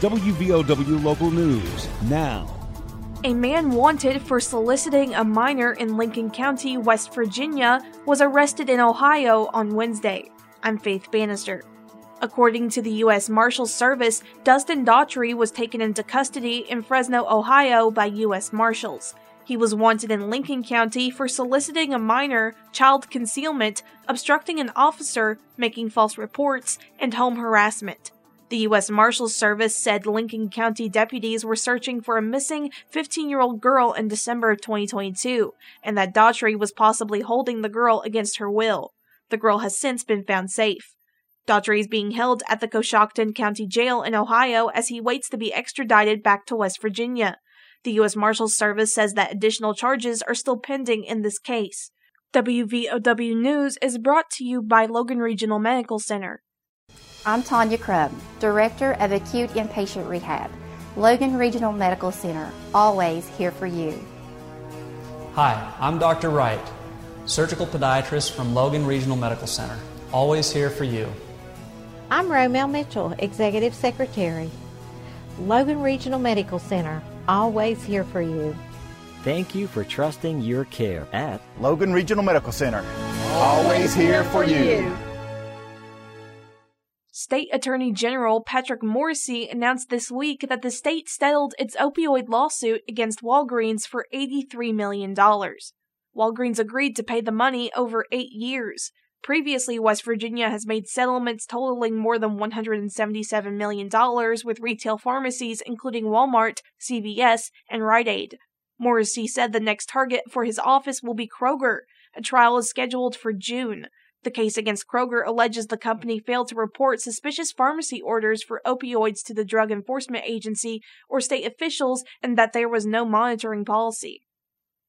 WVOW Local News now. A man wanted for soliciting a minor in Lincoln County, West Virginia, was arrested in Ohio on Wednesday. I'm Faith Bannister. According to the U.S. Marshals Service, Dustin Daughtry was taken into custody in Fresno, Ohio by U.S. Marshals. He was wanted in Lincoln County for soliciting a minor, child concealment, obstructing an officer, making false reports, and home harassment. The U.S. Marshals Service said Lincoln County deputies were searching for a missing 15 year old girl in December of 2022, and that Daughtry was possibly holding the girl against her will. The girl has since been found safe. Daughtry is being held at the Coshocton County Jail in Ohio as he waits to be extradited back to West Virginia. The U.S. Marshals Service says that additional charges are still pending in this case. WVOW News is brought to you by Logan Regional Medical Center. I'm Tanya Crum, Director of Acute Inpatient Rehab. Logan Regional Medical Center, always here for you. Hi, I'm Dr. Wright, surgical podiatrist from Logan Regional Medical Center, always here for you. I'm Romel Mitchell, Executive Secretary. Logan Regional Medical Center, always here for you. Thank you for trusting your care at Logan Regional Medical Center, always here for you. State Attorney General Patrick Morrisey announced this week that the state settled its opioid lawsuit against Walgreens for $83 million. Walgreens agreed to pay the money over eight years. Previously, West Virginia has made settlements totaling more than $177 million with retail pharmacies including Walmart, CVS, and Rite Aid. Morrisey said the next target for his office will be Kroger. A trial is scheduled for June. The case against Kroger alleges the company failed to report suspicious pharmacy orders for opioids to the Drug Enforcement Agency or state officials and that there was no monitoring policy.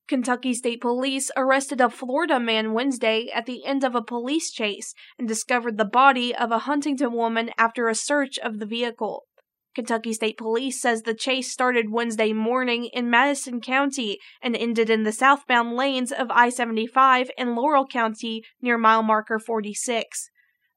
Kentucky State Police arrested a Florida man Wednesday at the end of a police chase and discovered the body of a Huntington woman after a search of the vehicle. Kentucky State Police says the chase started Wednesday morning in Madison County and ended in the southbound lanes of I 75 in Laurel County near mile marker 46.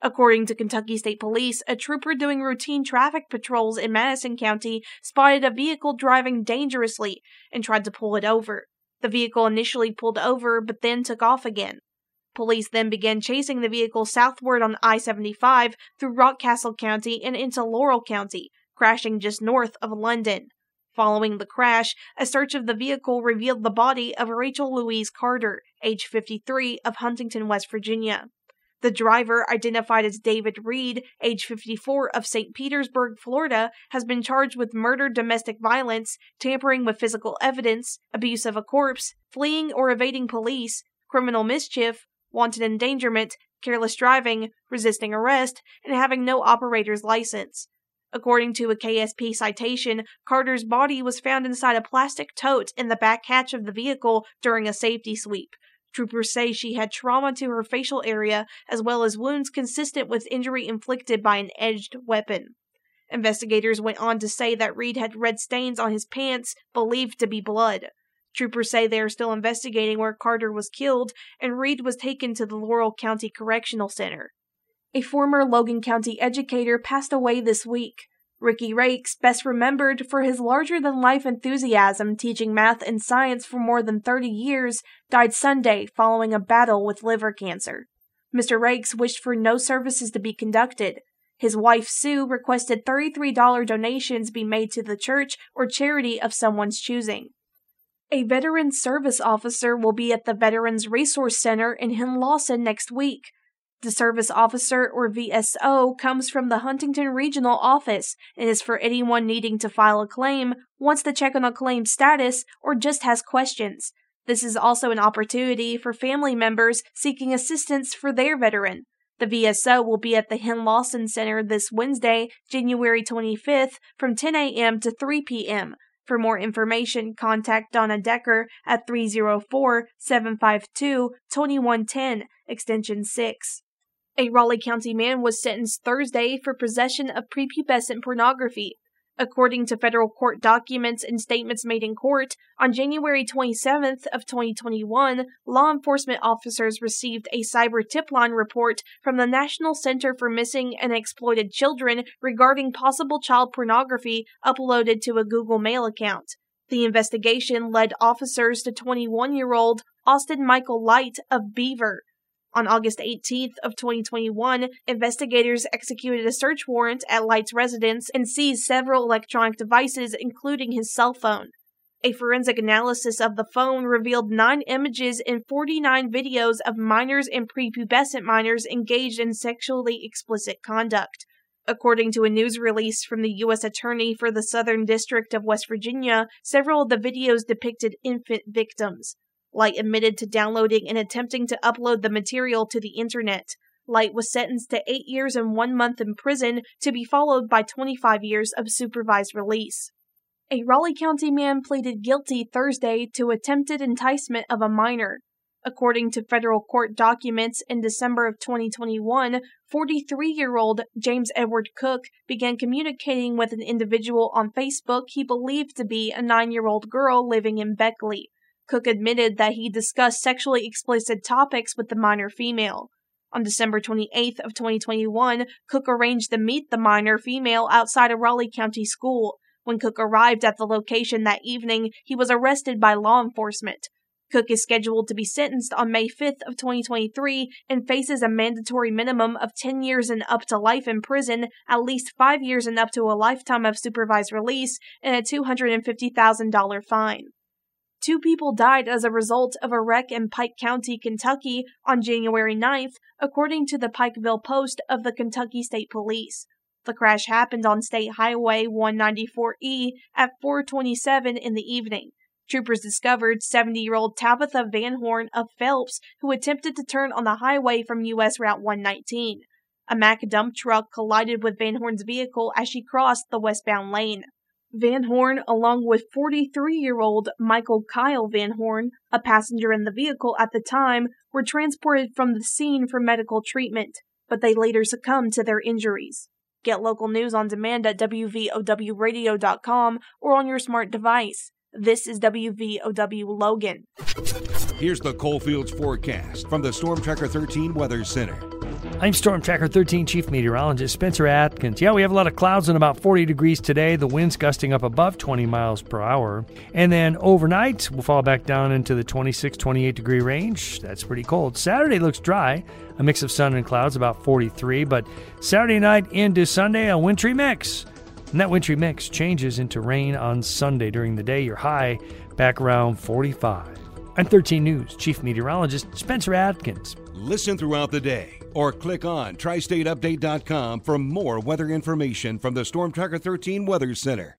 According to Kentucky State Police, a trooper doing routine traffic patrols in Madison County spotted a vehicle driving dangerously and tried to pull it over. The vehicle initially pulled over but then took off again. Police then began chasing the vehicle southward on I 75 through Rockcastle County and into Laurel County, crashing just north of London. Following the crash, a search of the vehicle revealed the body of Rachel Louise Carter, age 53, of Huntington, West Virginia. The driver, identified as David Reed, age 54, of St. Petersburg, Florida, has been charged with murder, domestic violence, tampering with physical evidence, abuse of a corpse, fleeing or evading police, criminal mischief, wanton endangerment, careless driving, resisting arrest, and having no operator's license. According to a KSP citation, Carter's body was found inside a plastic tote in the back hatch of the vehicle during a safety sweep. Troopers say she had trauma to her facial area as well as wounds consistent with injury inflicted by an edged weapon. Investigators went on to say that Reed had red stains on his pants, believed to be blood. Troopers say they are still investigating where Carter was killed, and Reed was taken to the Laurel County Correctional Center. A former Logan County educator passed away this week. Ricky Rakes, best remembered for his larger than life enthusiasm teaching math and science for more than 30 years, died Sunday following a battle with liver cancer. Mr. Rakes wished for no services to be conducted. His wife Sue requested $33 donations be made to the church or charity of someone's choosing. A veteran service officer will be at the Veterans Resource Center in Henlawson next week. The service officer or VSO comes from the Huntington Regional Office and is for anyone needing to file a claim, wants to check on a claim status, or just has questions. This is also an opportunity for family members seeking assistance for their veteran. The VSO will be at the Henlawson Center this Wednesday, January 25th from 10 a.m. to 3 p.m. For more information, contact Donna Decker at 304 752 2110, extension 6. A Raleigh County man was sentenced Thursday for possession of prepubescent pornography. According to federal court documents and statements made in court, on January 27th of 2021, law enforcement officers received a cyber tip line report from the National Center for Missing and Exploited Children regarding possible child pornography uploaded to a Google Mail account. The investigation led officers to 21-year-old Austin Michael Light of Beaver, on August 18th of 2021, investigators executed a search warrant at Light's residence and seized several electronic devices including his cell phone. A forensic analysis of the phone revealed nine images and 49 videos of minors and prepubescent minors engaged in sexually explicit conduct. According to a news release from the U.S. Attorney for the Southern District of West Virginia, several of the videos depicted infant victims. Light admitted to downloading and attempting to upload the material to the internet. Light was sentenced to eight years and one month in prison to be followed by 25 years of supervised release. A Raleigh County man pleaded guilty Thursday to attempted enticement of a minor. According to federal court documents, in December of 2021, 43 year old James Edward Cook began communicating with an individual on Facebook he believed to be a nine year old girl living in Beckley. Cook admitted that he discussed sexually explicit topics with the minor female. On December 28th of 2021, Cook arranged to meet the minor female outside a Raleigh County school. When Cook arrived at the location that evening, he was arrested by law enforcement. Cook is scheduled to be sentenced on May 5th of 2023 and faces a mandatory minimum of 10 years and up to life in prison, at least 5 years and up to a lifetime of supervised release, and a $250,000 fine. Two people died as a result of a wreck in Pike County, Kentucky on January 9th, according to the Pikeville Post of the Kentucky State Police. The crash happened on State Highway 194E at 427 in the evening. Troopers discovered 70-year-old Tabitha Van Horn of Phelps, who attempted to turn on the highway from U.S. Route 119. A Mack dump truck collided with Van Horn's vehicle as she crossed the westbound lane. Van Horn, along with 43 year old Michael Kyle Van Horn, a passenger in the vehicle at the time, were transported from the scene for medical treatment, but they later succumbed to their injuries. Get local news on demand at WVOWradio.com or on your smart device. This is WVOW Logan. Here's the Coalfields forecast from the Storm Tracker 13 Weather Center. I'm Storm Tracker 13 Chief Meteorologist Spencer Atkins. Yeah, we have a lot of clouds and about 40 degrees today. The wind's gusting up above 20 miles per hour. And then overnight, we'll fall back down into the 26, 28 degree range. That's pretty cold. Saturday looks dry, a mix of sun and clouds, about 43. But Saturday night into Sunday, a wintry mix. And that wintry mix changes into rain on Sunday during the day. Your high back around 45. I'm 13 News Chief Meteorologist Spencer Atkins. Listen throughout the day or click on tristateupdate.com for more weather information from the Storm Tracker 13 Weather Center.